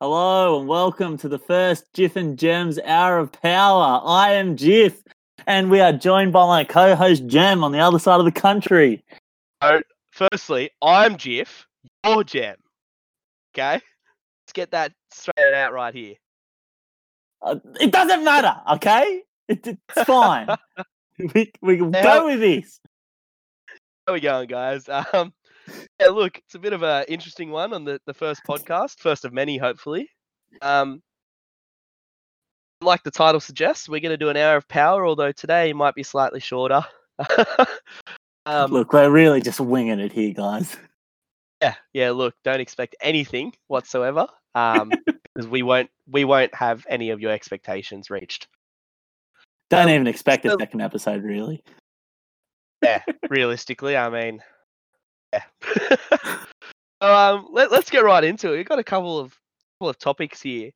Hello and welcome to the first Jiff and Gems Hour of Power. I am Jiff, and we are joined by my co-host Gem on the other side of the country. So, firstly, I'm Jiff, you're Gem. Okay? Let's get that straight out right here. Uh, it doesn't matter, okay? It, it's fine. we we can Now- go with this. How we going, guys? Um, yeah, look, it's a bit of an interesting one on the, the first podcast, first of many, hopefully. Um, like the title suggests, we're going to do an hour of power, although today might be slightly shorter. um, Look, we're really just winging it here, guys. yeah, yeah. Look, don't expect anything whatsoever, um, because we won't we won't have any of your expectations reached. Don't Um, even expect a so- second episode, really. yeah, realistically, I mean, yeah. um, let, let's get right into it. We've got a couple of couple of topics here.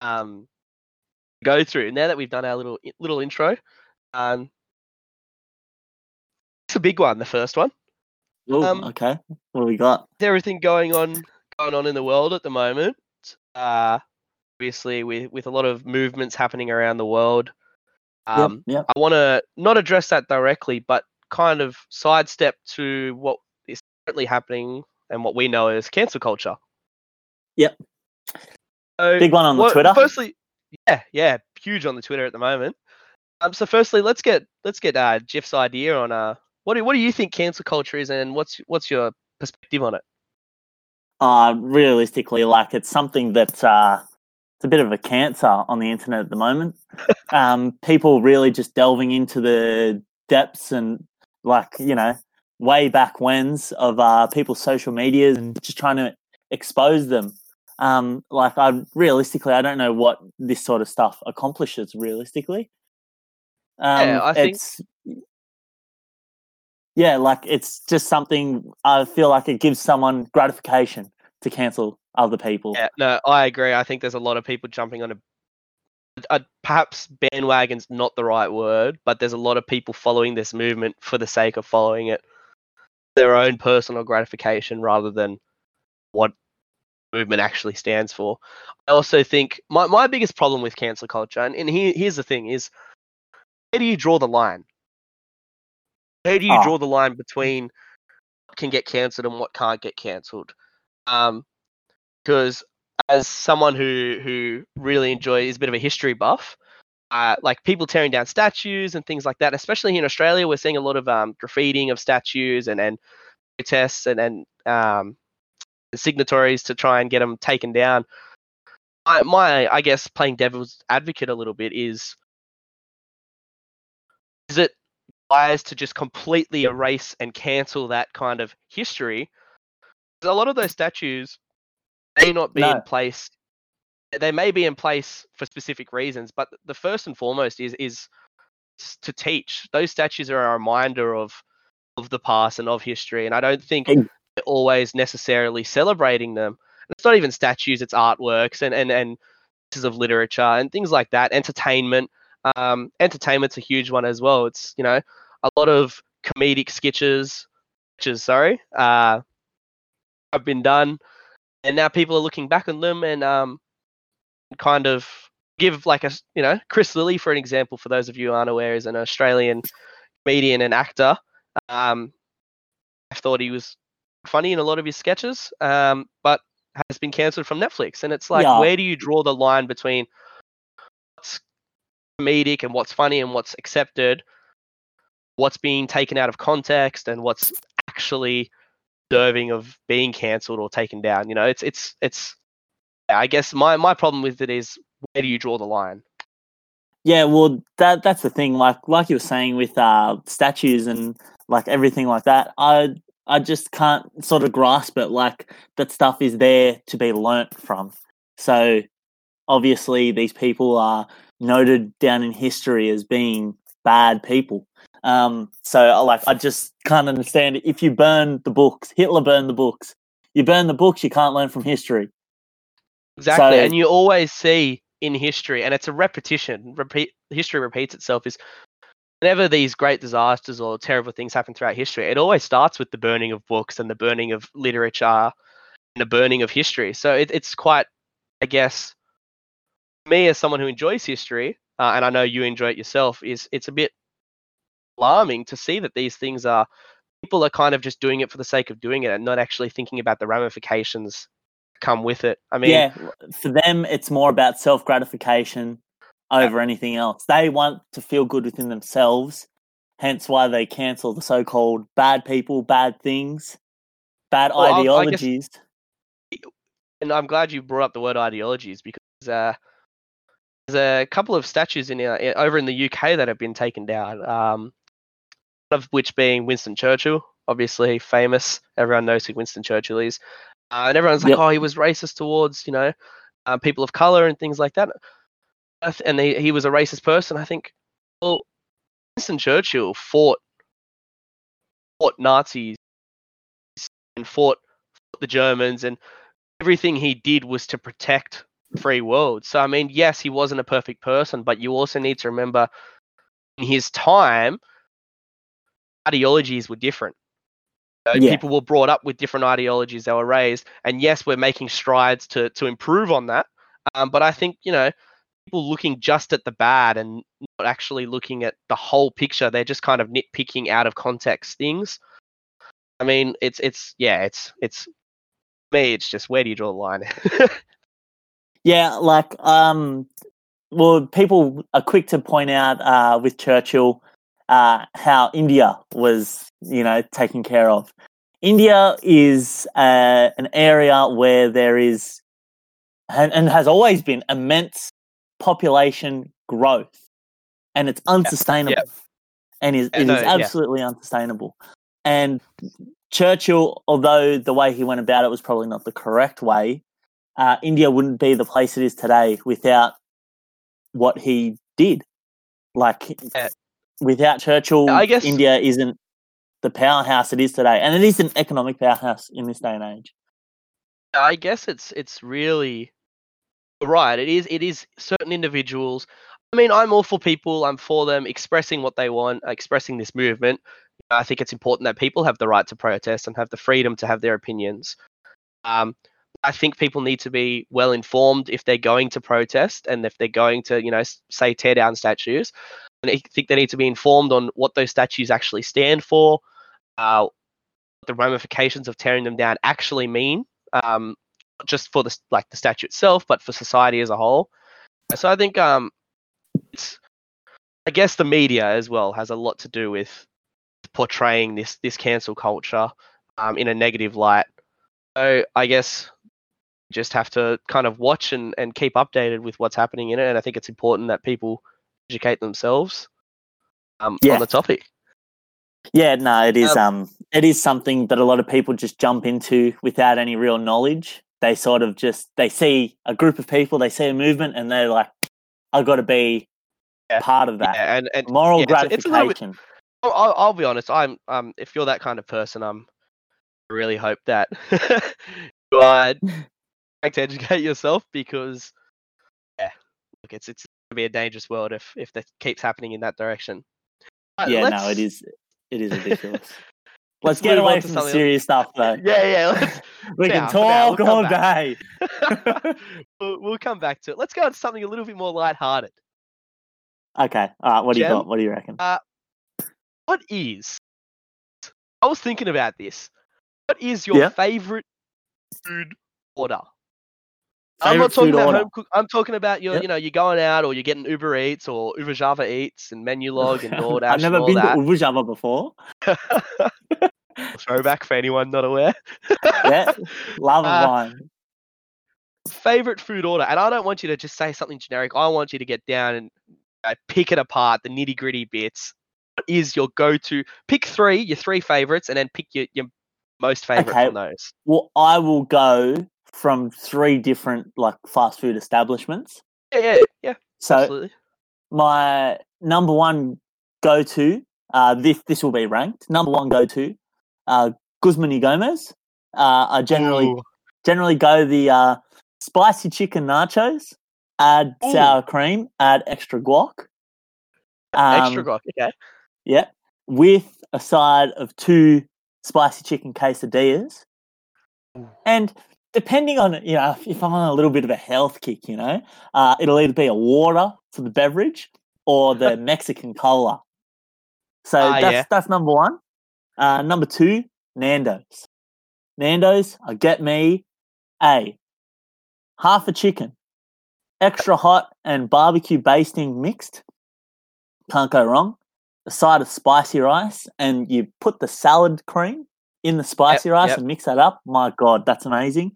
Um, to go through now that we've done our little little intro. Um, it's a big one. The first one. Ooh, Um, okay, what we got? Everything going on going on in the world at the moment. Uh, obviously, with with a lot of movements happening around the world. Um, yep, yep. I want to not address that directly, but kind of sidestep to what currently happening and what we know as cancel culture. Yep. So, Big one on the Twitter. Firstly, yeah, yeah, huge on the Twitter at the moment. Um, so firstly, let's get let's get uh, Jeff's idea on uh, what do what do you think cancel culture is, and what's what's your perspective on it? uh, realistically, like it's something that uh, it's a bit of a cancer on the internet at the moment. um, people really just delving into the depths and like you know way back whens of uh, people's social medias and just trying to expose them. Um, like I realistically, I don't know what this sort of stuff accomplishes. Realistically, um, Yeah, I think- yeah, like it's just something I feel like it gives someone gratification to cancel other people. Yeah, no, I agree. I think there's a lot of people jumping on a, a perhaps bandwagon's not the right word, but there's a lot of people following this movement for the sake of following it, their own personal gratification rather than what movement actually stands for. I also think my, my biggest problem with cancel culture, and, and here, here's the thing, is where do you draw the line? Where do you Ah. draw the line between what can get cancelled and what can't get cancelled? Um, because as someone who who really enjoys is a bit of a history buff, uh, like people tearing down statues and things like that, especially here in Australia, we're seeing a lot of um, graffitiing of statues and and protests and and um, signatories to try and get them taken down. I, my I guess playing devil's advocate a little bit is is it wise to just completely erase and cancel that kind of history? A lot of those statues may not be No. in place. They may be in place for specific reasons, but the first and foremost is is to teach. Those statues are a reminder of of the past and of history, and I don't think always necessarily celebrating them. It's not even statues; it's artworks and and and pieces of literature and things like that. Entertainment, um, entertainment's a huge one as well. It's you know a lot of comedic sketches, sketches sorry, uh, have been done, and now people are looking back on them and um, kind of give like a you know Chris Lilley for an example. For those of you aren't aware, is an Australian comedian and actor. Um, I thought he was funny in a lot of his sketches, um, but has been cancelled from Netflix. And it's like, Yeah. where do you draw the line between what's comedic and what's funny and what's accepted, what's being taken out of context, and what's actually deserving of being cancelled or taken down? You know, it's it's it's. I guess my my problem with it is where do you draw the line? Yeah, well, that that's the thing. Like like you were saying with uh, statues and like everything like that. I I just can't sort of grasp it. Like that stuff is there to be learnt from. So obviously, these people are noted down in history as being bad people. Um, so like I just can't understand it. If you burn the books, Hitler burned the books. You burn the books, you can't learn from history. Exactly, So- and you always see in history, and it's a repetition. Repeat history repeats itself. Is whenever these great disasters or terrible things happen throughout history, it always starts with the burning of books and the burning of literature and the burning of history. So it, it's quite I guess me as someone who enjoys history, uh, and I know you enjoy it yourself, is it's a bit alarming to see that these things are people are kind of just doing it for the sake of doing it and not actually thinking about the ramifications come with it. I mean, yeah, for them, it's more about self gratification over anything else. They want to feel good within themselves, hence why they cancel the so called bad people, bad things, bad Well, I'll- guess- ideologies. and I'm glad you brought up the word ideologies because uh, there's a couple of statues in uh, over in the UK that have been taken down. Um, one of which being Winston Churchill, obviously famous. Everyone knows who Winston Churchill is, uh, and everyone's like, Yep. "Oh, he was racist towards you know uh, people of color and things like that." And he, he was a racist person. I think. Well, Winston Churchill fought fought Nazis and fought, fought the Germans and everything he did was to protect free world. So I mean, yes, he wasn't a perfect person, but you also need to remember in his time ideologies were different. Yeah. People were brought up with different ideologies. They were raised, and yes, we're making strides to to improve on that. Um, but I think you know, people looking just at the bad and not actually looking at the whole picture. They're just kind of nitpicking out of context things. I mean, it's it's yeah, it's it's me. It's just where do you draw the line? Yeah, like um well people are quick to point out uh with Churchill uh how India was, you know, taken care of. India is uh, an area where there is and, and has always been immense population growth and it's unsustainable. And is, it no, is yeah. absolutely unsustainable. And Churchill, although the way he went about it was probably not the correct way, uh, India wouldn't be the place it is today without what he did. Like Yeah. Without Churchill, I guess- India isn't the powerhouse it is today, and it is an economic powerhouse in this day and age. I guess it's it's really right. It is it is certain individuals. I mean, I'm all for people. I'm for them expressing what they want, expressing this movement. I think it's important that people have the right to protest and have the freedom to have their opinions. Um, I think people need to be well informed if they're going to protest and if they're going to, you know, say tear down statues. I think they need to be informed on what those statues actually stand for, uh, what the ramifications of tearing them down actually mean um, not just for the like the statue itself, but for society as a whole. So I think um, it's I guess the media as well has a lot to do with portraying this this cancel culture um, in a negative light. So I guess just have to kind of watch and, and keep updated with what's happening in it. And I think it's important that people educate themselves um, Yeah. on the topic. Yeah, no, it is. Um, Um, it is something that a lot of people just jump into without any real knowledge. They sort of just they see a group of people, they see a movement, and they're like, "I've got to be Yeah. part of that." Yeah, and, and Moral yeah, it's a- it's little bit- gratification. I'll, I'll, I'll be honest. I'm um if you're that kind of person, I'm I really hope that you are to educate yourself because yeah, look, it's it's gonna be a dangerous world if if that keeps happening in that direction. Right, yeah, no, let's- it is. It is ridiculous. let's Let's get away from something- serious stuff, though. Yeah, yeah. Let's, we for can now, for now, we'll talk all day. we'll, we'll come back to it. Let's go on to something a little bit more lighthearted. Okay, all right. What do you got? What do you reckon? Uh, what is? I was thinking about this. What is your Yeah. favorite food order? I'm not talking about home cook. I'm talking about your, Yep. you know, you're going out or you're getting Uber Eats or Uber Java Eats and Menu Log and DoorDash I've never and all been that. to Ubujaba before. Throwback for anyone not aware. Yeah, love Uh, mine. Favorite food order, and I don't want you to just say something generic. I want you to get down and uh, pick it apart, the nitty gritty bits. What is your go-to? Pick three, your three favorites, and then pick your, your most favorite Okay. from those. Well, I will go from three different like fast food establishments. Yeah, yeah, yeah. So absolutely. my number one go to, uh, this this will be ranked number one go to, uh, Guzman y Gomez. Uh, I generally Ooh. generally go the uh, spicy chicken nachos. Add Ooh. sour cream. Add extra guac. extra Um, guac. Okay. Yeah, with a side of two spicy chicken quesadillas. Ooh. And depending on you know if I'm on a little bit of a health kick, you know, uh, it'll either be a water for the beverage or the Mexican cola. So Ah, that's yeah. that's number one. Uh, number two, Nando's. Nando's, I get me a half a chicken, extra hot and barbecue basting mixed. Can't go wrong. A side of spicy rice, and you put the salad cream in the spicy rice yep. and mix that up. My God, that's amazing.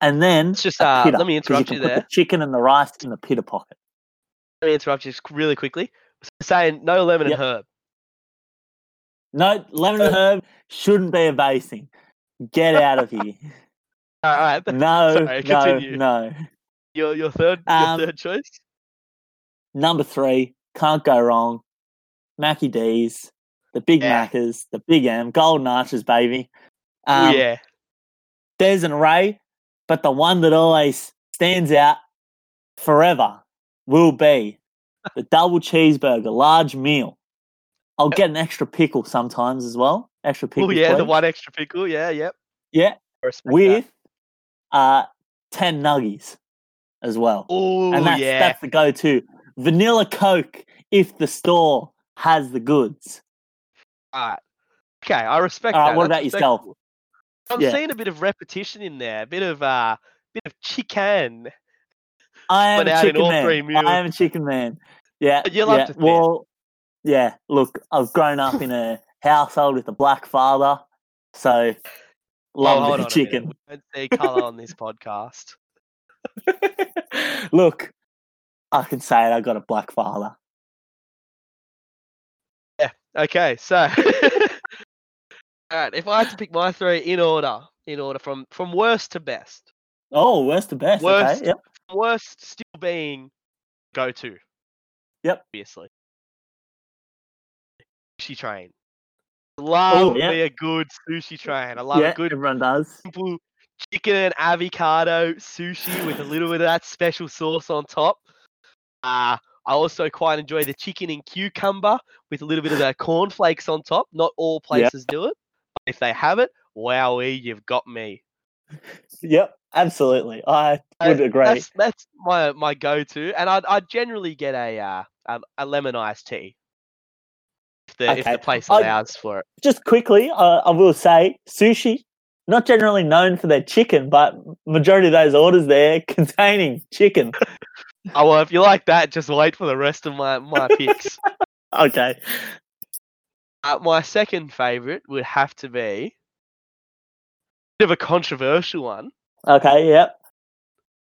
And then It's just, a uh, let me interrupt you put there. The chicken and the rice in the pita pocket. Let me interrupt you just really quickly. Saying no lemon Yep. and herb. No, lemon and herb shouldn't be a basting. Get out of here. All right. No, Sorry, no, continue. no. Your your third Um, your third choice. Number three, can't go wrong. Mackie D's, the Big Yeah. Maccas, the Big M, Golden Arches, baby. Um, yeah. There's an array, but the one that always stands out forever will be the double cheeseburger, large meal. I'll get an extra pickle sometimes as well. Extra pickle. Oh yeah, the one extra pickle. Yeah, yep. Yeah, respect that. with uh, 10 nuggies as well. Oh and that's, yeah. that's the go to. Vanilla Coke if the store has the goods. Right. Okay, I respect All right, that. what about yourself? I'm Yeah. seeing a bit of repetition in there, a bit of uh, bit of chicken. I am a chicken man. I am a chicken man. Yeah. You love yeah. to fit. Well, yeah. Look, I've grown up in a household with a black father, so Oh, love hold the on a minute. chicken. We Don't see color on this podcast. Look, I can say it. I got a black father. Okay, so all right, if I had to pick my three in order, in order from from worst to best, Oh, worst to best. Worst. Okay. Yep. worst still being go to. Yep. Obviously. Sushi train. Love Oh, yeah. me a good sushi train. I love yeah. a good Everyone does. simple chicken and avocado sushi with a little bit of that special sauce on top. Uh, I also quite enjoy the chicken and cucumber with a little bit of the cornflakes on top. Not all places do it. But if they have it, wowee, you've got me. Yep. Absolutely. I Uh, would agree. That's that's my my go-to, and I'd I'd generally get a uh, a, a lemon iced tea if the if the place I- allows for it. just quickly, uh, I will say sushi, not generally known for their chicken, but majority of those orders there containing chicken. Oh well, if you like that, just wait for the rest of my my picks. okay. Uh, my second favorite would have to be a bit of a controversial one. Okay. Yep.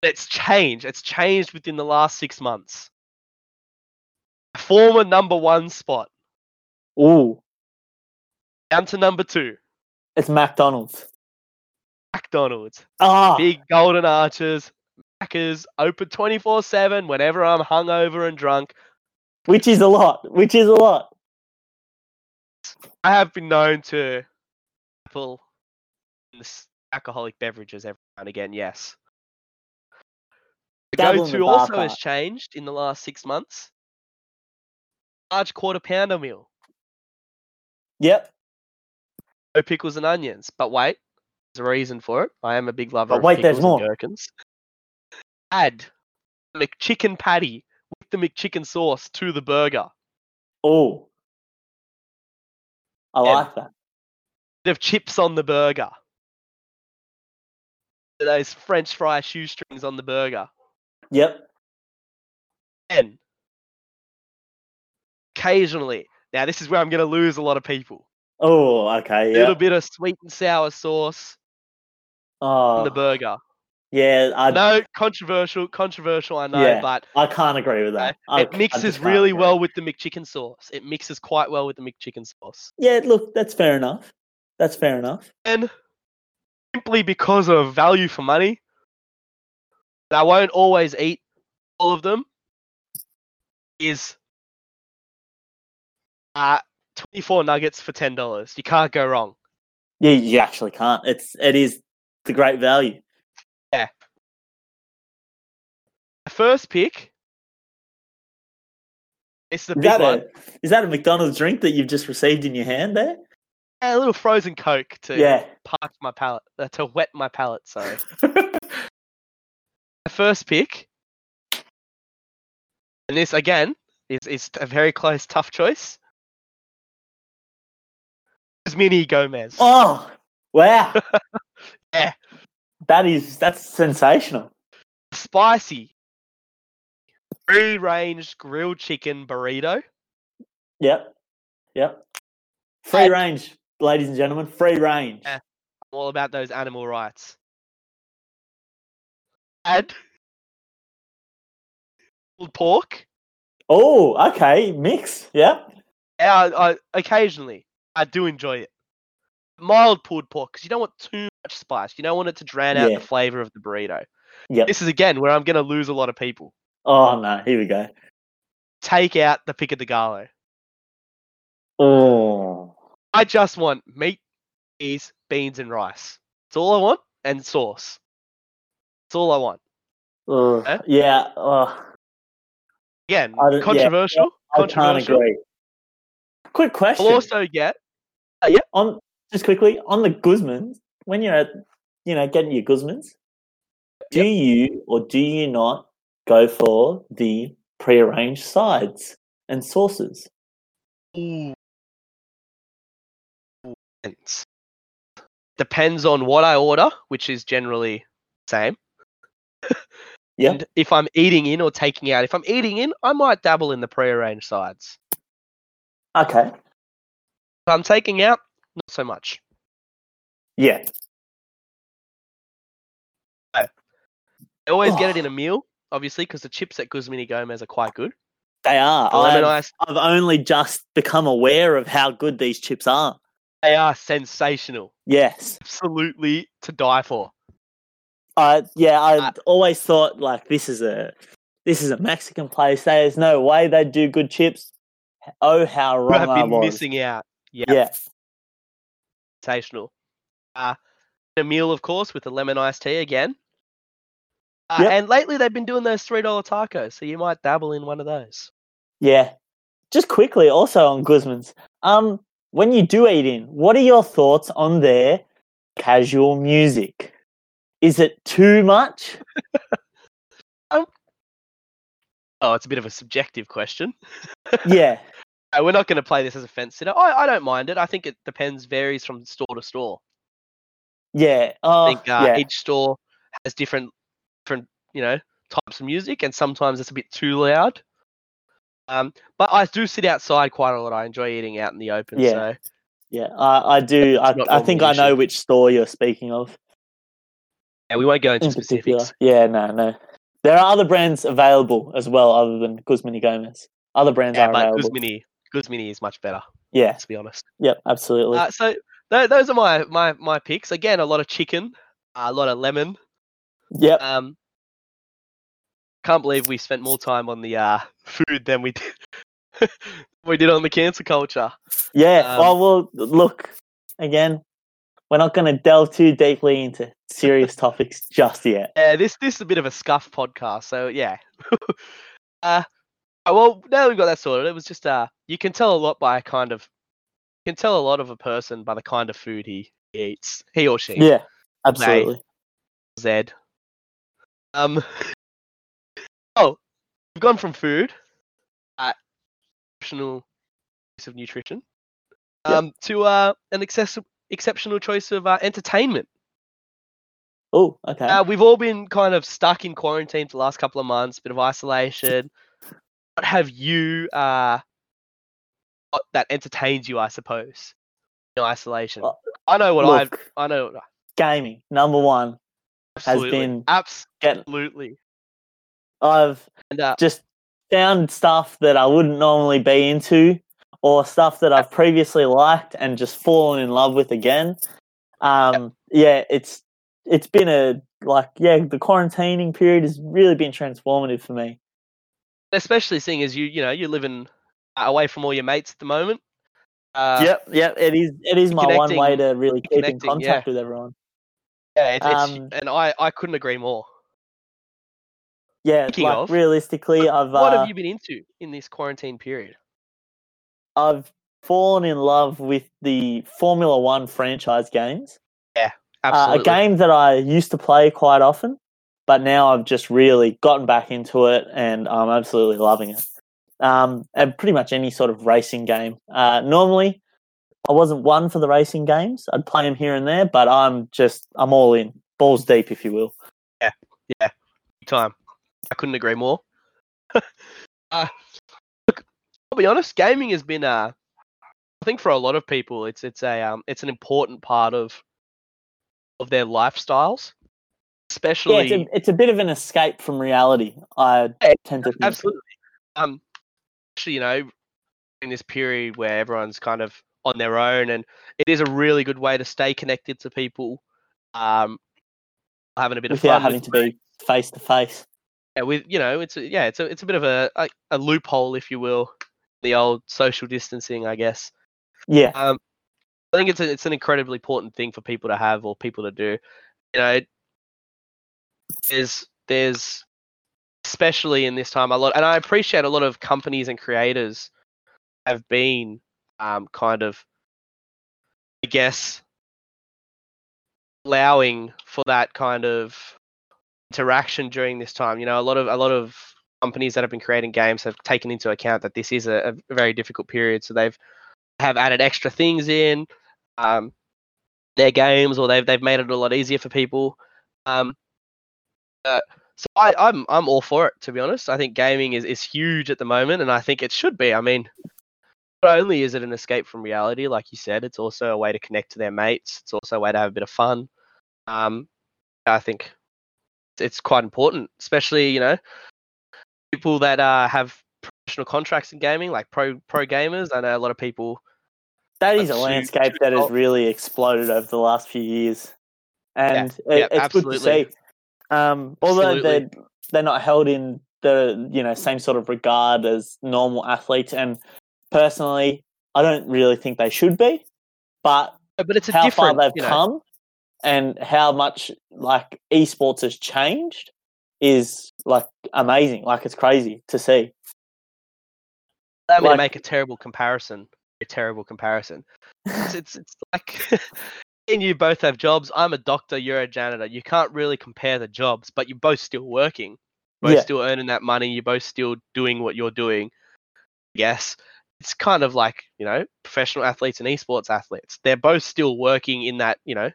It's changed. It's changed within the last six months. Former number one spot Ooh, down to number two. it's McDonald's. McDonald's. Ah, Big golden arches. Macca's open 24 7 whenever I'm hungover and drunk. which is a lot. Which is a lot. I have been known to pull alcoholic beverages every now and again, yes. The go to also has changed in the last six months. Large quarter pounder meal. Yep. No pickles and onions. But wait, there's a reason for it. I am a big lover But of wait, pickles there's more. and gherkins. Add the McChicken patty with the McChicken sauce to the burger. Oh, I like that. Bit of chips on the burger. Those French fry shoestrings on the burger. Yep. And occasionally, now this is where I'm going to lose a lot of people. Oh, okay. A little Yeah. bit of sweet and sour sauce ah. on Oh, the burger. Yeah. I No, controversial, controversial, I know, Yeah, but I can't agree with that. It I mixes really well with the McChicken sauce. It mixes quite well with the McChicken sauce. Yeah. Look, that's fair enough. That's fair enough. And simply because of value for money, I won't always eat all of them, is uh, 24 nuggets for $10. You can't go wrong. Yeah, you actually can't. It's it is the great value. First pick, it's the Is big that one. a is that a McDonald's drink that you've just received in your hand there? a little frozen Coke to Yeah. park my palate, uh, to wet my palate. Sorry. The first pick, and this again is is a very close, tough choice. Is Mini Gomez. oh, wow. Yeah. That is that's sensational. Spicy, free range grilled chicken burrito. Yep. Yep. Free And- range, ladies and gentlemen. Free range. Yeah. I'm all about those animal rights. And pulled pork. Oh, okay. Mix. Yep. Yeah, I, I, occasionally I do enjoy it. Mild pulled pork because you don't want too much spice. You don't want it to drown out Yeah. the flavor of the burrito. Yep. This is again where I'm going to lose a lot of people. Oh no, here we go. Take out the pico de gallo. Oh. I just want meat, cheese, beans, and rice. That's all I want, and sauce. That's all I want. Ugh. Eh? Yeah. Oh, Again, I don't- yeah, controversial. I can't controversial. agree. Quick question. I'll also get Yeah, on just quickly on the Guzmans, when you're at you know getting your Guzmans, do you or do you not go for the prearranged sides and sauces? Depends. On what I order, which is generally same. Yeah. And if I'm eating in or taking out, if I'm eating in, I might dabble in the prearranged sides. Okay. If I'm taking out, not so much. Yeah. I always get it Oh. in a meal, obviously, because the chips at Guzman y Gomez are quite good. They are. I've, ice, I've only just become aware of how good these chips are. they are sensational. Yes. Absolutely to die for. I yeah, I Uh, always thought like this is a this is a Mexican place. There's no way they do good chips. Oh, how wrong have I been was. missing out. Yeah, Yeah. sensational. Uh, a meal, of course, with the lemon iced tea again. Uh, Yep. And lately, they've been doing those three dollar tacos, so you might dabble in one of those. Yeah. Just quickly, also on Guzman's. Um, when you do eat in, what are your thoughts on their casual music? Is it too much? Oh, it's a bit of a subjective question. yeah. Uh, we're not going to play this as a fence sitter. I, I don't mind it. I think it depends, varies from store to store. Yeah. Oh, I think uh, yeah. each store has different, different, you know, types of music, and sometimes it's a bit too loud. Um, but I do sit outside quite a lot. I enjoy eating out in the open. Yeah. So yeah. I, I do. I, I think I know which store you're speaking of. yeah, we won't go into in specifics. Yeah, no, no. There are other brands available as well, other than Guzman y Gomez. Other brands Yeah, are but available. Guzmini, Guzmini is much better. Yeah. Let's be honest. Yep. Absolutely. Uh, so th- those are my, my my picks. Again, a lot of chicken, a lot of lemon. Yep. Um, can't believe we spent more time on the uh, food than we did we did on the cancer culture. Yeah. Um, well, well, look, again, we're not going to delve too deeply into serious topics just yet. Yeah, this this is a bit of a scuff podcast. So yeah. uh, oh, well, now we've got that sorted. It was just uh, you can tell a lot by a kind of, you can tell a lot of a person by the kind of food he eats, he or she. Yeah. Absolutely. Zed. Um. Oh, we've gone from food, uh, exceptional choice of nutrition, Yep. um, to uh, an excess- exceptional choice of uh, entertainment. Oh, okay. Uh, we've all been kind of stuck in quarantine for the last couple of months, bit of isolation. What have you uh, that entertains you? I suppose in isolation. Well, I know what I've. look, I know. gaming number one. Absolutely. been- Get, absolutely. I've And uh, just found stuff that I wouldn't normally be into, or stuff that I've previously liked and just fallen in love with again. Um, yeah, it's it's been a like yeah, the quarantining period has really been transformative for me. especially seeing as you, you know, you're living away from all your mates at the moment. Uh, yep, yep, it is it is my one way to really keep in contact with everyone. Yeah, it's, it's, Um, and I, I couldn't agree more. Yeah, Speaking like of, realistically, I've what uh, have you been into in this quarantine period? I've fallen in love with the Formula One franchise games. Uh, Absolutely. a game that I used to play quite often, but now I've just really gotten back into it and I'm absolutely loving it. Um, and pretty much any sort of racing game. Uh, normally, I wasn't one for the racing games. I'd play them here and there, but I'm just I'm all in, balls deep, if you will. Yeah. Yeah. Time. I couldn't agree more. uh, look, I'll be honest. Gaming has been, uh, I think, for a lot of people, it's it's a um, it's an important part of of their lifestyles, Yeah, especially. it's a, it's a bit of an escape from reality. I Yeah, tend to think. Absolutely. Um, actually, you know, in this period where everyone's kind of on their own, and it is a really good way to stay connected to people. Um, having a bit of without fun having to be face to face. yeah, with you know, it's a, yeah, it's a it's a bit of a, a a loophole, if you will, the old social distancing, I guess. Yeah, Um, I think it's a, it's an incredibly important thing for people to have or people to do. You know, there's there's especially in this time a lot, and I appreciate a lot of companies and creators have been um, kind of, I guess, allowing for that kind of interaction during this time. You know, a lot of a lot of companies that have been creating games have taken into account that this is a, a very difficult period, so they've have added extra things in um, their games, or they've they've made it a lot easier for people. Um, uh, so I, I'm I'm all for it to be honest. I think gaming is, is huge at the moment, and I think it should be. I mean, only is it an escape from reality, like you said, it's also a way to connect to their mates. It's also a way to have a bit of fun. Um, I think it's quite important, especially you know people that uh, have professional contracts in gaming, like pro pro gamers. I know a lot of people. that is a landscape that has really exploded over the last few years, and it, yeah, it's good to see. Um, although Absolutely. they're they're not held in the you know same sort of regard as normal athletes, and personally, I don't really think they should be. But uh, But it's a how far they've you know, come and how much like esports has changed is like amazing. Like it's crazy to see. allow me like- make a terrible comparison. A terrible comparison. It's it's, it's like. And you both have jobs. I'm a doctor. You're a janitor. You can't really compare the jobs, but you're both still working. Both Yeah. still earning that money. You're both still doing what you're doing. Yes, it's kind of like you know professional athletes and esports athletes. They're both still working in that. You know,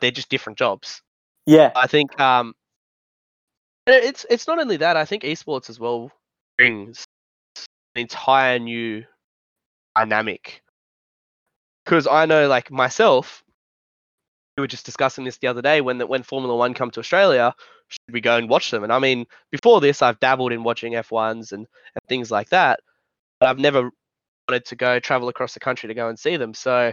they're just different jobs. Yeah, I think um, it's it's not only that. I think esports as well brings an entire new dynamic. Because I know, like myself, we were just discussing this the other day when when Formula One come to Australia, should we go and watch them? And I mean, before this, I've dabbled in watching F1s and, and things like that, but I've never wanted to go travel across the country to go and see them. So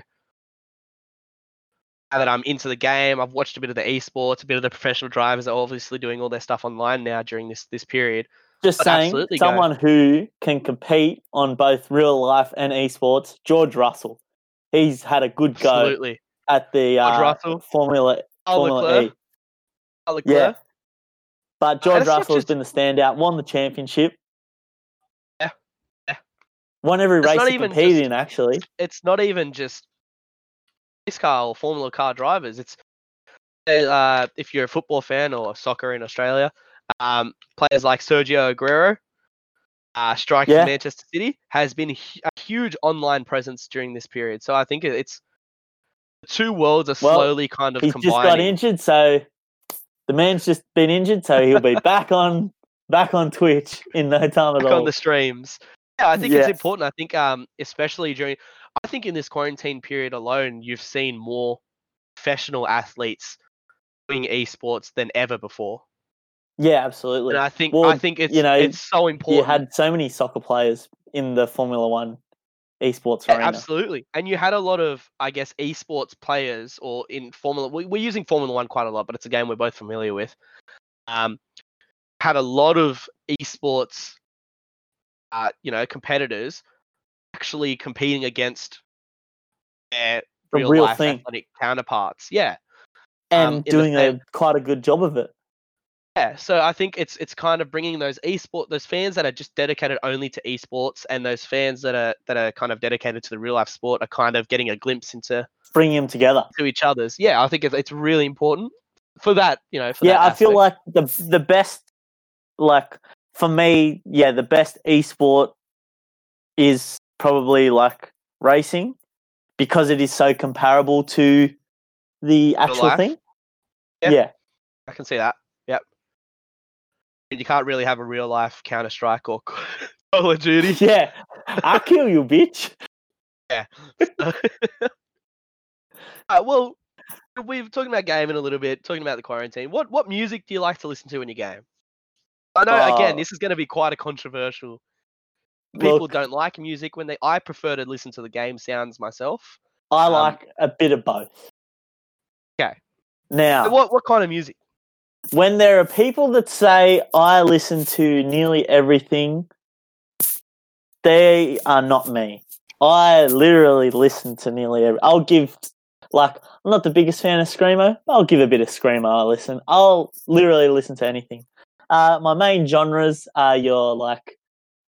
now that I'm into the game, I've watched a bit of the esports, a bit of the professional drivers are obviously doing all their stuff online now during this this period. just But saying, absolutely go. someone who can compete on both real life and esports, George Russell. He's had a good go Absolutely. at the uh. Formula Formula. E. Yeah. But George Russell has just- been the standout. Won the championship. Won every It's race not he even competed just- in. Actually, it's not even just race car or Formula car drivers. It's uh, if you're a football fan or soccer in Australia, um, players like Sergio Aguero, uh, striker Yeah. for Manchester City, has been a huge online presence during this period. So I think it's the two worlds are Well, slowly kind of he's just got injured, so the man's just been injured, so he'll be back on back on Twitch in no time at back all. on the streams. Yeah, I think it's important. I think, um, especially during, I think in this quarantine period alone, you've seen more professional athletes doing esports than ever before. yeah, absolutely. And I think, Well, I think it's, you know, it's so important. You had so many soccer players in the Formula One esports Yeah, arena. absolutely, and you had a lot of, I guess, esports players, or in Formula. We, we're using Formula One quite a lot, but it's a game we're both familiar with. Um, had a lot of esports, uh, you know, competitors actually competing against their The real, real life thing. athletic counterparts. Yeah, and um, in the doing a quite a good job of it. Yeah, so I think it's it's kind of bringing those esports, those fans that are just dedicated only to esports and those fans that are that are kind of dedicated to the real life sport are kind of getting a glimpse into bringing them together. to each other's. Yeah, I think it's, it's really important for that. You know, for yeah, I feel like the the best, like for me, yeah, the best esport is probably like racing because it is so comparable to the actual life? thing. Yeah. yeah. I can see that. Yep. And you can't really have a real life Counter Strike or Call of Duty. Yeah, I'll kill you, bitch. Yeah. Uh, well, we've talking about gaming a little bit, talking about the quarantine. What what music do you like to listen to in your game? I know again, Uh, this is going to be quite a controversial. People Look, don't like music when they. I prefer to listen to the game sounds myself. I um, like a bit of both. Okay. Now, So what what kind of music? when there are people that say I listen to nearly everything, they are not me. I literally listen to nearly every. I'll give like I'm not the biggest fan of screamo. I'll give a bit of screamo. I listen. I'll literally listen to anything. Uh, my main genres are your like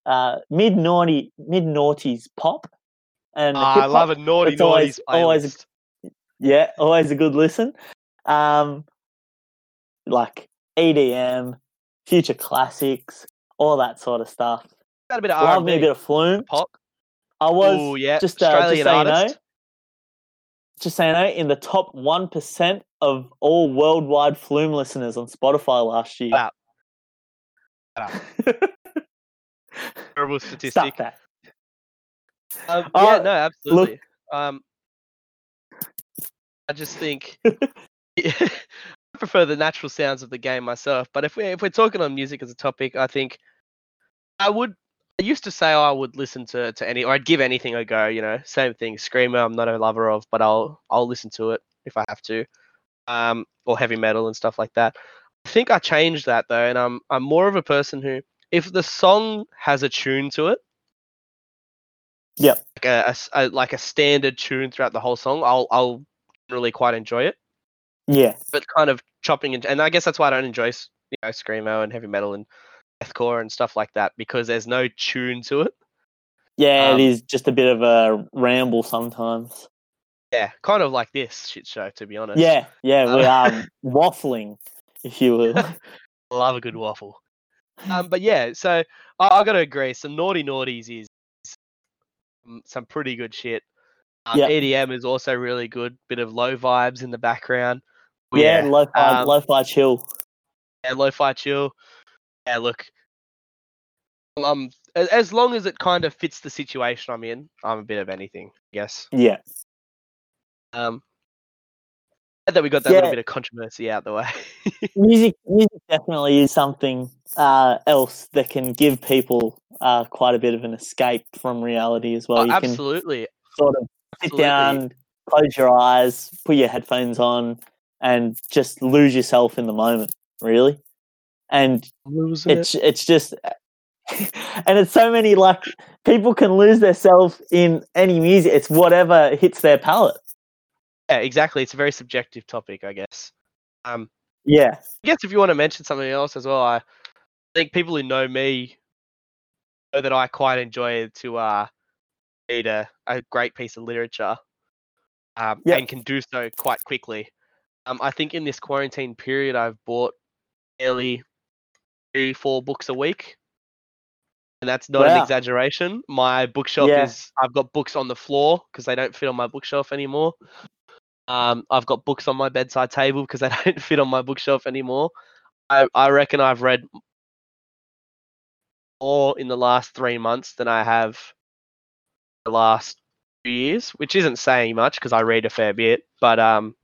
uh, mid naughty mid noughties pop and Ah, I love a naughty always- naughties always a- Yeah, always a good listen. Um, like EDM, future classics, all that sort of stuff. Got a bit of Love R&B, me a bit of Flume. pop. I was Oh yeah, just, uh, just so you know, just so you know, in the top one percent of all worldwide Flume listeners on Spotify last year. Wow. Terrible statistic. Stop that. Um, yeah, no, absolutely. Um, I just think I prefer the natural sounds of the game myself. But if we if we're talking on music as a topic, I think I would. I used to say I would listen to to any, or I'd give anything a go. You know, same thing. Screamo, I'm not a lover of, but I'll I'll listen to it if I have to. Um, or heavy metal and stuff like that. I think I changed that though, and I'm I'm more of a person who, if the song has a tune to it, Yep. like a, a like a standard tune throughout the whole song, I'll I'll generally quite enjoy it. Yeah, But kind of chopping and and I guess that's why I don't enjoy you know screamo and heavy metal and deathcore and stuff like that because there's no tune to it. yeah, Um, it is just a bit of a ramble sometimes. Yeah, kind of like this shit show to be honest. Yeah, yeah, we Um, are waffling, if you will. love a good waffle. Um, but yeah, so I, I gotta agree. Some naughty naughties is some- some pretty good shit. Um, Yeah. EDM is also really good. Bit of low vibes in the background. But yeah, lo-fi, um, lo-fi chill. yeah, lo-fi chill. Yeah, look, um, a- as long as it kind of fits the situation I'm in, I'm a bit of anything, I guess. Yeah. Um, glad that we got that little bit of controversy out the way. music music definitely is something uh, else that can give people uh, quite a bit of an escape from reality as well. Oh, you can absolutely, sort of sit absolutely. down, close your eyes, put your headphones on, and just lose yourself in the moment, really. And Losing it. it's it's just and it's so many like people can lose themselves in any music. It's whatever hits their palate. Yeah, exactly. It's a very subjective topic, I guess. Um, Yeah. I guess if you want to mention something else as well, I think people who know me know that I quite enjoy to uh, read a, a great piece of literature um, Yep. and can do so quite quickly. Um, I think in this quarantine period, I've bought nearly three, four books a week. And that's not an exaggeration. My bookshelf Yeah. is, I've got books on the floor because they don't fit on my bookshelf anymore. Um, I've got books on my bedside table because they don't fit on my bookshelf anymore. I, I reckon I've read more in the last three months than I have the last few years, which isn't saying much because I read a fair bit. But um,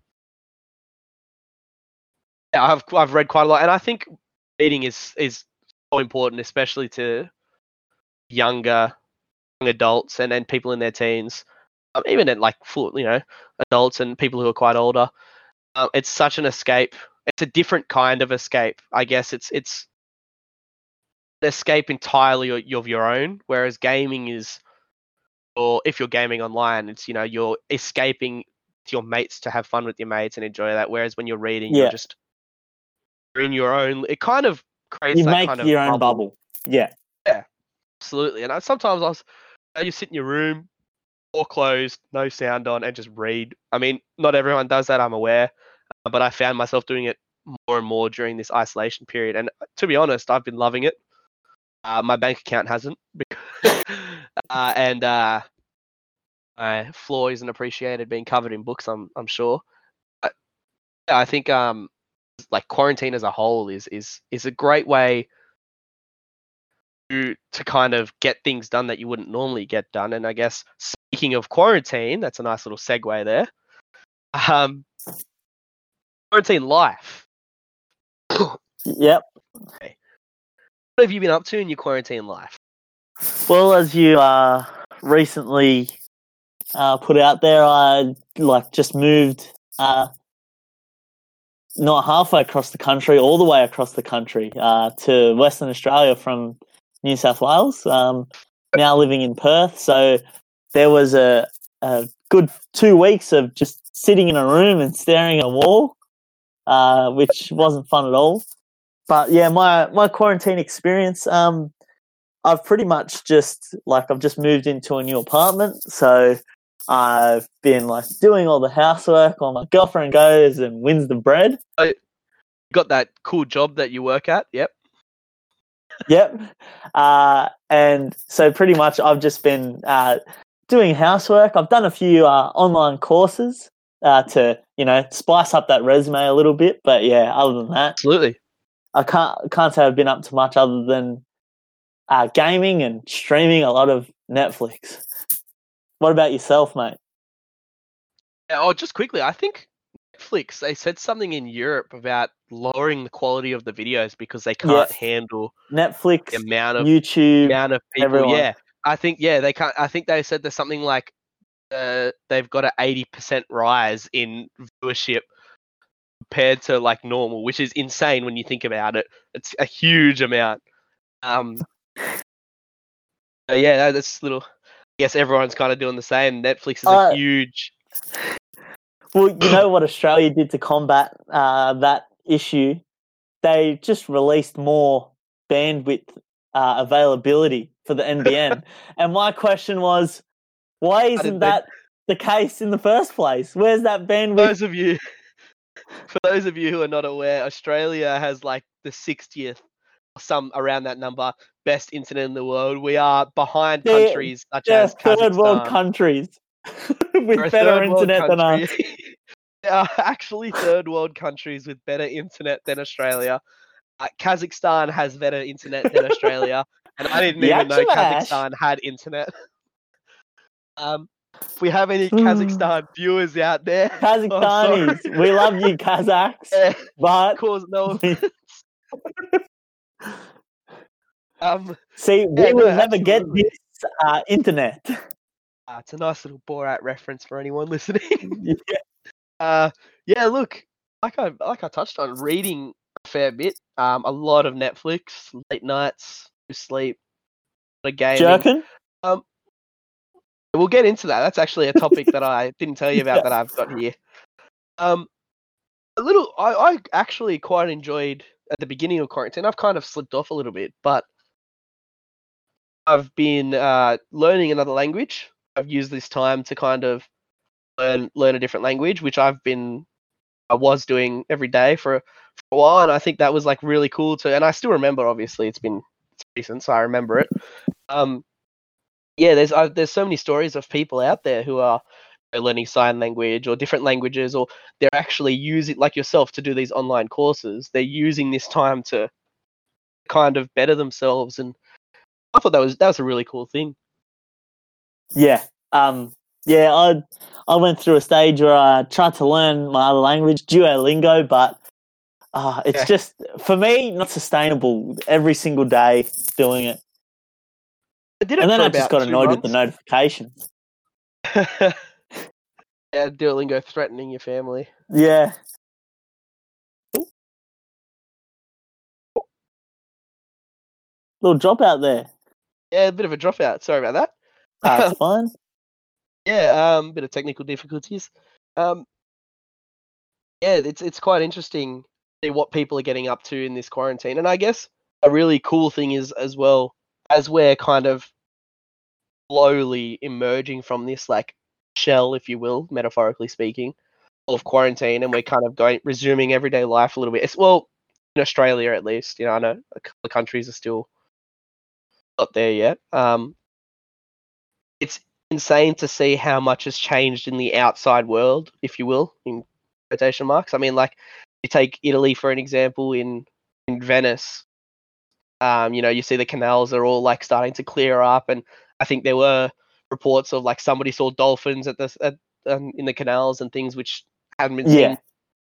yeah, I've I've read quite a lot, and I think reading is is so important, especially to younger young adults and and people in their teens, um, even at like full you know adults and people who are quite older. Um, it's such an escape. It's a different kind of escape. I guess it's it's an escape entirely of your own, whereas gaming is, or if you're gaming online, it's you know you're escaping to your mates to have fun with your mates and enjoy that. Whereas when you're reading, Yeah. you're just you're in your own. It kind of creates You that make kind of your own bubble. Yeah. Yeah. Absolutely. And I, sometimes I was, you sit in your room, all closed, no sound on, and just read. I mean, not everyone does that. I'm aware, uh, but I found myself doing it more and more during this isolation period. And uh, to be honest, I've been loving it. Uh, my bank account hasn't, because, uh, and uh, my floor isn't appreciated being covered in books. I'm I'm sure. But, yeah, I think um like quarantine as a whole is is is a great way to kind of get things done that you wouldn't normally get done. And I guess speaking of quarantine, that's a nice little segue there. Um, quarantine life. Yep. What have you been up to in your quarantine life? Well, as you uh, recently uh, put out there, I like just moved uh, not halfway across the country, all the way across the country uh, to Western Australia from New South Wales. Um, now living in Perth, so there was a, a good two weeks of just sitting in a room and staring at a wall, uh, which wasn't fun at all. But yeah, my my quarantine experience. Um, I've pretty much just like I've just moved into a new apartment, so I've been like doing all the housework while my girlfriend goes and wins the bread. You got that cool job that you work at? Yep. Yep. Uh, and so pretty much I've just been uh, doing housework. I've done a few uh, online courses uh, to you know spice up that resume a little bit, but yeah, other than that, Absolutely. I can't can't say I've been up to much other than uh, gaming and streaming a lot of Netflix. What about yourself, mate? Oh, just quickly, I think Netflix they said something in Europe about lowering the quality of the videos because they can't Yes. handle Netflix, the amount of YouTube. amount of people. everyone. Yeah, I think yeah they can't. I think they said there's something like uh, they've got an eighty percent rise in viewership compared to like normal, which is insane when you think about it. It's a huge amount. Um, yeah, that- that's little. I guess everyone's kind of doing the same. Netflix is Uh, a huge. Well, you know what Australia did to combat uh, that issue? They just released more bandwidth uh, availability for the NBN. and my question was, why isn't they- that the case in the first place? Where's that bandwidth? those of you, for those of you who are not aware, Australia has like the 60th, some around that number, best internet in the world. We are behind They're- countries such as third world countries with better internet than us. There are actually third world countries with better internet than Australia. Uh, Kazakhstan has better internet than Australia, and I didn't even know Kazakhstan had internet. um, if we have any Hmm. Kazakhstan viewers out there, Kazakhstanis, sorry. we love you, Kazakhs, eh, but cause no um, see, we Yeah, no, will never get this uh, internet. uh, it's a nice little Borat reference for anyone listening. Yeah. Uh, yeah, look, like I like I touched on, reading a fair bit. Um, a lot of Netflix, late nights, sleep, a lot of gaming. Jerkin? We'll get into that. That's actually a topic that I didn't tell you about Yeah. that I've got here. Um, a little. I, I actually quite enjoyed at the beginning of quarantine. I've kind of slipped off a little bit, but I've been uh, learning another language. I've used this time to kind of learn learn a different language, which I've been I was doing every day for, for a while, and I think that was like really cool to. And I still remember. Obviously, it's been it's recent, so I remember it. Um, yeah, there's uh, there's so many stories of people out there who are learning sign language or different languages, or they're actually using like yourself to do these online courses. They're using this time to kind of better themselves, and I thought that was that was a really cool thing. Yeah. Um, yeah, I I went through a stage where I tried to learn my other language, Duolingo, but uh, it's Yeah. just for me not sustainable every single day doing it. It And then I just got annoyed with the notifications. yeah, Duolingo threatening your family. Yeah. Little drop out there. Yeah, a bit of a dropout. Sorry about that. That's fine. Yeah, um, bit of technical difficulties. Um, yeah, it's it's quite interesting see what people are getting up to in this quarantine. And I guess a really cool thing is as well as we're kind of slowly emerging from this like shell, if you will, metaphorically speaking, of quarantine, and we're kind of going resuming everyday life a little bit. It's well in Australia at least. You know, I know a couple of countries are still not there yet. Um, it's insane to see how much has changed in the outside world, if you will, in quotation marks. I mean, like you take Italy for an example in in Venice. Um, you know, you see the canals are all like starting to clear up, and I think there were reports of like somebody saw dolphins at the at, um, in the canals and things which hadn't been seen Yeah. in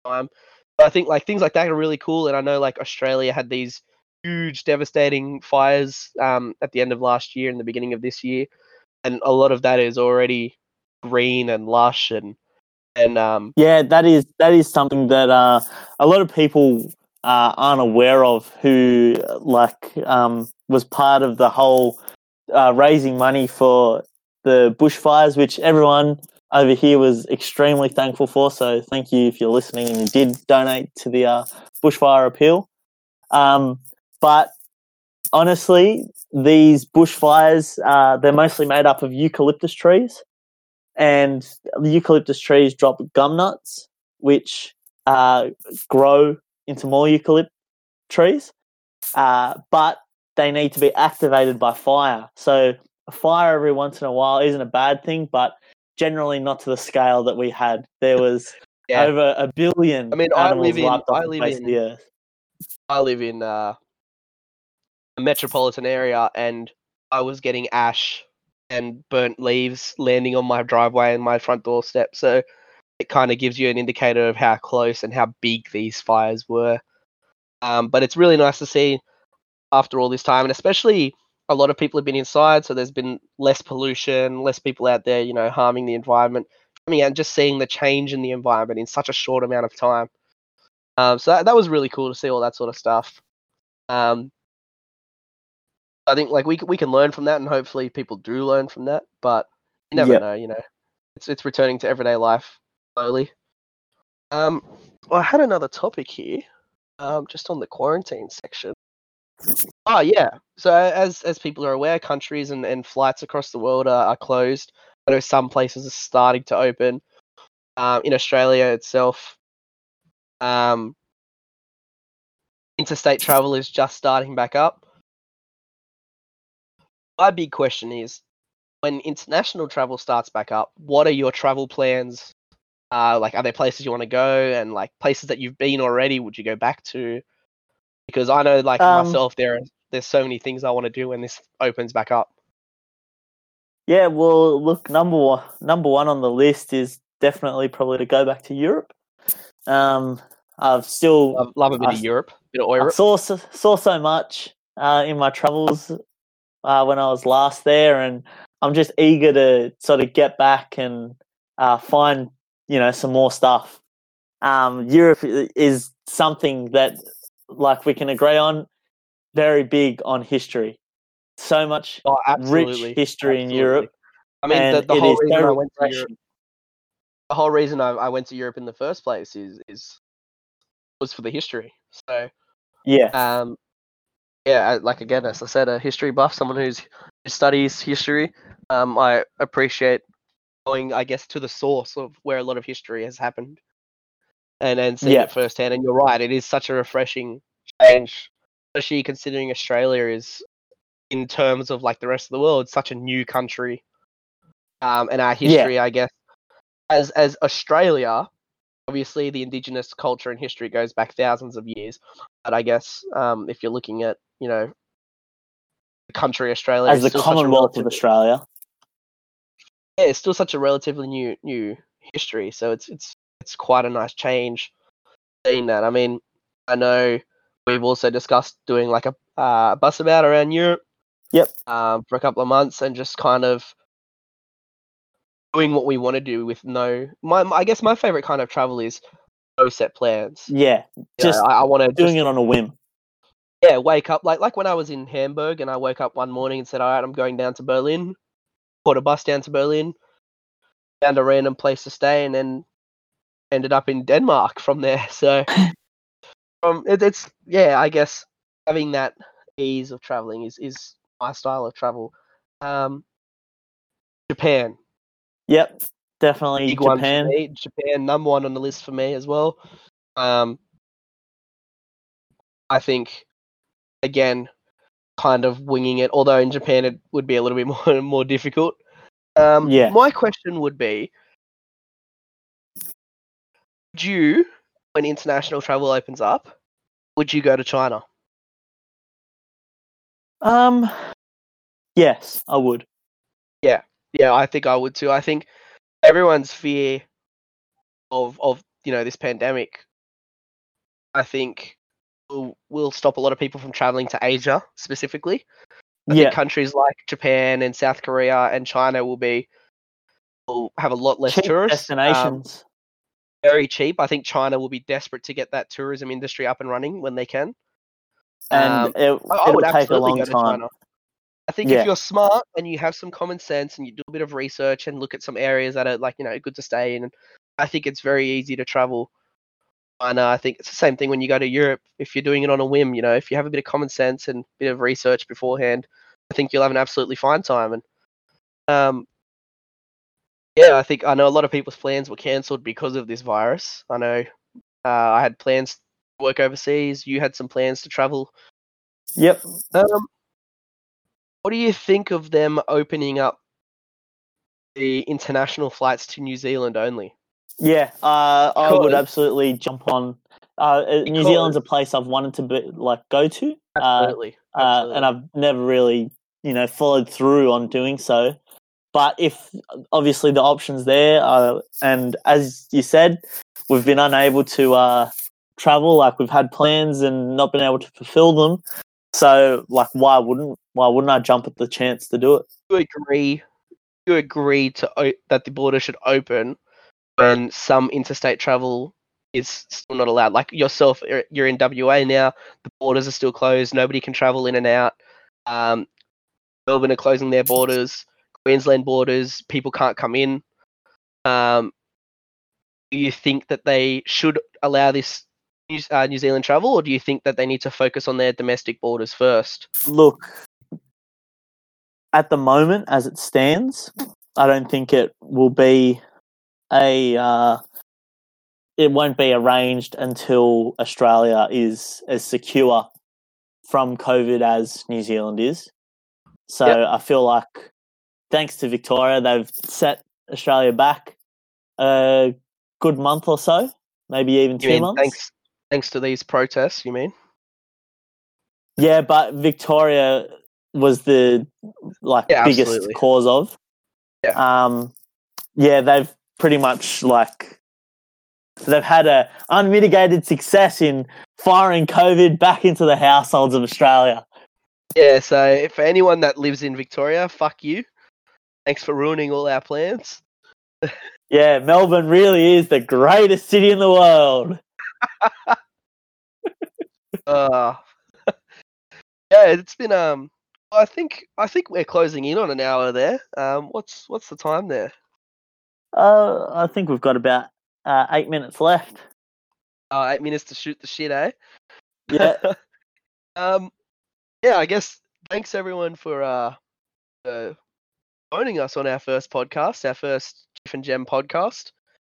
time. But I think like things like that are really cool, and I know like Australia had these huge, devastating fires um, at the end of last year and the beginning of this year, and a lot of that is already green and lush and and um, Yeah, that is that is something that uh, a lot of people uh, aren't aware of. Who like um, was part of the whole uh, raising money for the bushfires, which everyone over here was extremely thankful for. So thank you if you're listening and you did donate to the uh, bushfire appeal. Um, but honestly, these bushfires uh, they're mostly made up of eucalyptus trees and the eucalyptus trees drop gum nuts, which uh, grow into more eucalypt trees, uh, but they need to be activated by fire. So a fire every once in a while isn't a bad thing, but generally not to the scale that we had. There was Yeah. over a billion I mean, I live in- I live in- I live in uh, metropolitan area, and I was getting ash and burnt leaves landing on my driveway and my front doorstep. So it kind of gives you an indicator of how close and how big these fires were. Um, but it's really nice to see after all this time, and especially a lot of people have been inside, so there's been less pollution, less people out there, you know, harming the environment. Coming out and just seeing the change in the environment in such a short amount of time. Um, so that, that was really cool to see all that sort of stuff. Um, I think like we we can learn from that, and hopefully people do learn from that. But you never Yeah. know, you know. It's it's returning to everyday life slowly. Um, well, I had another topic here, um, just on the quarantine section. Oh yeah. So as as people are aware, countries and, and flights across the world are, are closed. I know some places are starting to open. Um, in Australia itself, um, interstate travel is just starting back up. My big question is, when international travel starts back up, what are your travel plans? Uh, like, are there places you want to go, and like places that you've been already? Would you go back to? Because I know, like Um, myself, there are there's so many things I want to do when this opens back up. Yeah, well, look, number one, number one on the list is definitely probably to go back to Europe. Um, I've still Love, love a bit I of Europe, bit of I Europe. saw so, saw so much uh, in my travels uh, when I was last there, and I'm just eager to sort of get back and uh, find you know some more stuff. Um, Europe is something that, like, we can agree on, very big on history. So much Oh, absolutely. rich history in. Europe. I mean, the, the whole reason so I went to. Europe, the whole reason I, I went to Europe in the first place is is was for the history. So, Yeah, um, yeah, like again, as I said, a history buff, someone who's who studies history. Um, I appreciate going, I guess, to the source of where a lot of history has happened, and and seeing Yeah. it firsthand. And you're right, it is such a refreshing change, especially considering Australia is, in terms of like the rest of the world, such a new country. Um, and our Yeah. history, I guess, as as Australia, obviously the indigenous culture and history goes back thousands of years. But I guess um, if you're looking at you know the country Australia as the Commonwealth of Australia. yeah, it's still such a relatively new new history. So it's it's it's quite a nice change seeing that. I mean, I know we've also discussed doing like a uh, bus about around Europe. Yep. Um, for a couple of months and just kind of doing what we want to do with no. My, my I guess my favorite kind of travel is no set plans. Yeah, You know, just I, I want to doing it on a whim. Yeah, wake up like like when I was in Hamburg and I woke up one morning and said, "All right, I'm going down to Berlin." Caught a bus down to Berlin, found a random place to stay, and then ended up in Denmark from there. So um, it, it's yeah, I guess having that ease of traveling is is my style of travel. Um, Japan, Yep, definitely big Japan. me. Japan, number one on the list for me as well. Um, I think again, kind of winging it. Although in Japan it would be a little bit more more difficult. Um, Yeah. My question would be: Would you, when international travel opens up, would you go to China? Um, yes, I would. Yeah, I think I would too. I think everyone's fear of of you know this pandemic, I think will will stop a lot of people from traveling to Asia specifically. I yeah, think countries like Japan and South Korea and China will be will have a lot less cheap tourists. um, destinations. very cheap. I think China will be desperate to get that tourism industry up and running when they can. and um, it, I, I would take a long time. I think Yeah. if you're smart and you have some common sense and you do a bit of research and look at some areas that are like you know good to stay in, I think it's very easy to travel. And uh, I think it's the same thing when you go to Europe. If you're doing it on a whim, you know, if you have a bit of common sense and a bit of research beforehand, I think you'll have an absolutely fine time. And um, yeah, I think I know a lot of people's plans were cancelled because of this virus. I know uh, I had plans to work overseas. You had some plans to travel Yep. um, what do you think of them opening up the international flights to New Zealand only? Yeah, uh, I would absolutely jump on. Uh, uh, New Zealand's a place I've wanted to be, like go to, uh, Absolutely. uh, absolutely. and I've never really, you know, followed through on doing so. But if obviously the options there, uh, and as you said, we've been unable to uh, travel. Like we've had plans and not been able to fulfill them. So, like, why wouldn't why wouldn't I jump at the chance to do it? you agree? You agree to o- that the border should open when some interstate travel is still not allowed. Like yourself, you're- in WA now. The borders are still closed. Nobody can travel in and out. Um, Melbourne are closing their borders. Queensland borders, people can't come in. Um, do you think that they should allow this New, uh, New Zealand travel, or do you think that they need to focus on their domestic borders first? Look, at the moment, as it stands, I don't think it will be a. Uh, it won't be arranged until Australia is as secure from COVID as New Zealand is. So Yep. I feel like, thanks to Victoria, they've set Australia back a good month or so, maybe even You two months. thanks thanks to these protests? You mean? Yeah, but Victoria was the like Yeah, biggest absolutely. cause of. Yeah. Um yeah, they've pretty much like they've had a unmitigated success in firing COVID back into the households of Australia. Yeah. So for anyone that lives in Victoria, fuck you. Thanks for ruining all our plans. Yeah, Melbourne really is the greatest city in the world. Uh, yeah, it's been um. I think I think we're closing in on an hour there. Um, what's what's the time there? Uh, I think we've got about uh, eight minutes left. Uh, eight minutes to shoot the shit, eh? Yeah. um, yeah. I guess thanks everyone for uh, uh joining us on our first podcast, our first Jeff and Gem podcast.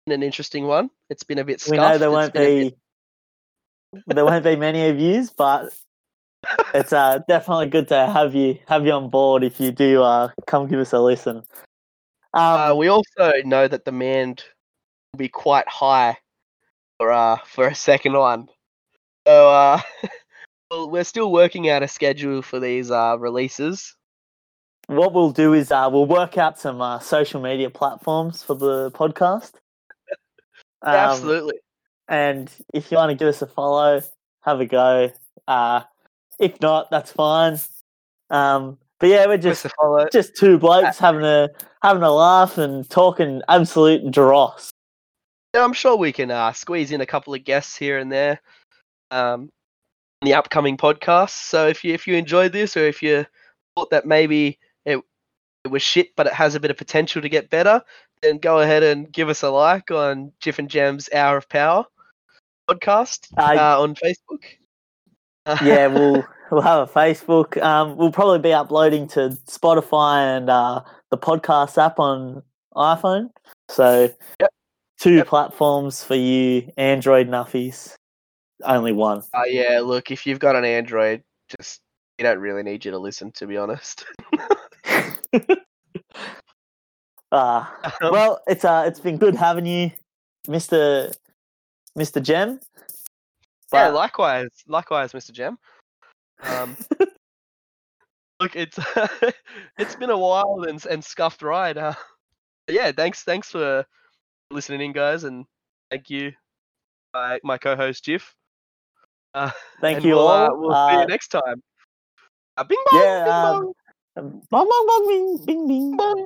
Been an interesting one. It's been a bit. we know there won't been a bit- be there won't be many of yous, but it's uh, definitely good to have you have you on board if you do uh, come give us a listen. Um, Uh, we also know that demand will be quite high for uh for a second one. So uh we're still working out a schedule for these uh releases. what we'll do is uh, we'll work out some uh, social media platforms for the podcast. Um, Absolutely. And if you want to give us a follow, have a go. Uh, if not, that's fine. Um, but yeah, we're just us a follow. just two blokes having a having a laugh and talking absolute dross. Yeah, I'm sure we can uh, squeeze in a couple of guests here and there um, in the upcoming podcast. So if you if you enjoyed this or if you thought that maybe it it was shit but it has a bit of potential to get better, then go ahead and give us a like on Jiff and Gem's Hour of Power. podcast Uh, uh, on Facebook. Yeah, we'll we'll have a Facebook. Um, we'll probably be uploading to Spotify and uh, the podcast app on iPhone. So, Yep. two Yep. platforms for you Android nuffies. Only one. Uh, yeah, look, if you've got an Android, just you don't really need you to listen, to be honest. Uh, well, it's uh, it's been good having you, Mister Mister Gem. Yeah, likewise, likewise, Mr. Gem. Um, look, it's it's been a while and and scuffed ride. Uh, yeah, thanks, thanks for listening in, guys, and thank you, my my co-host Jiff. Uh, Thank you we'll, all. Uh, we'll see Uh, you next time. Uh, bing bong, yeah, bing um, bong, Bong, bong, bong, bing, bing, bing. bong.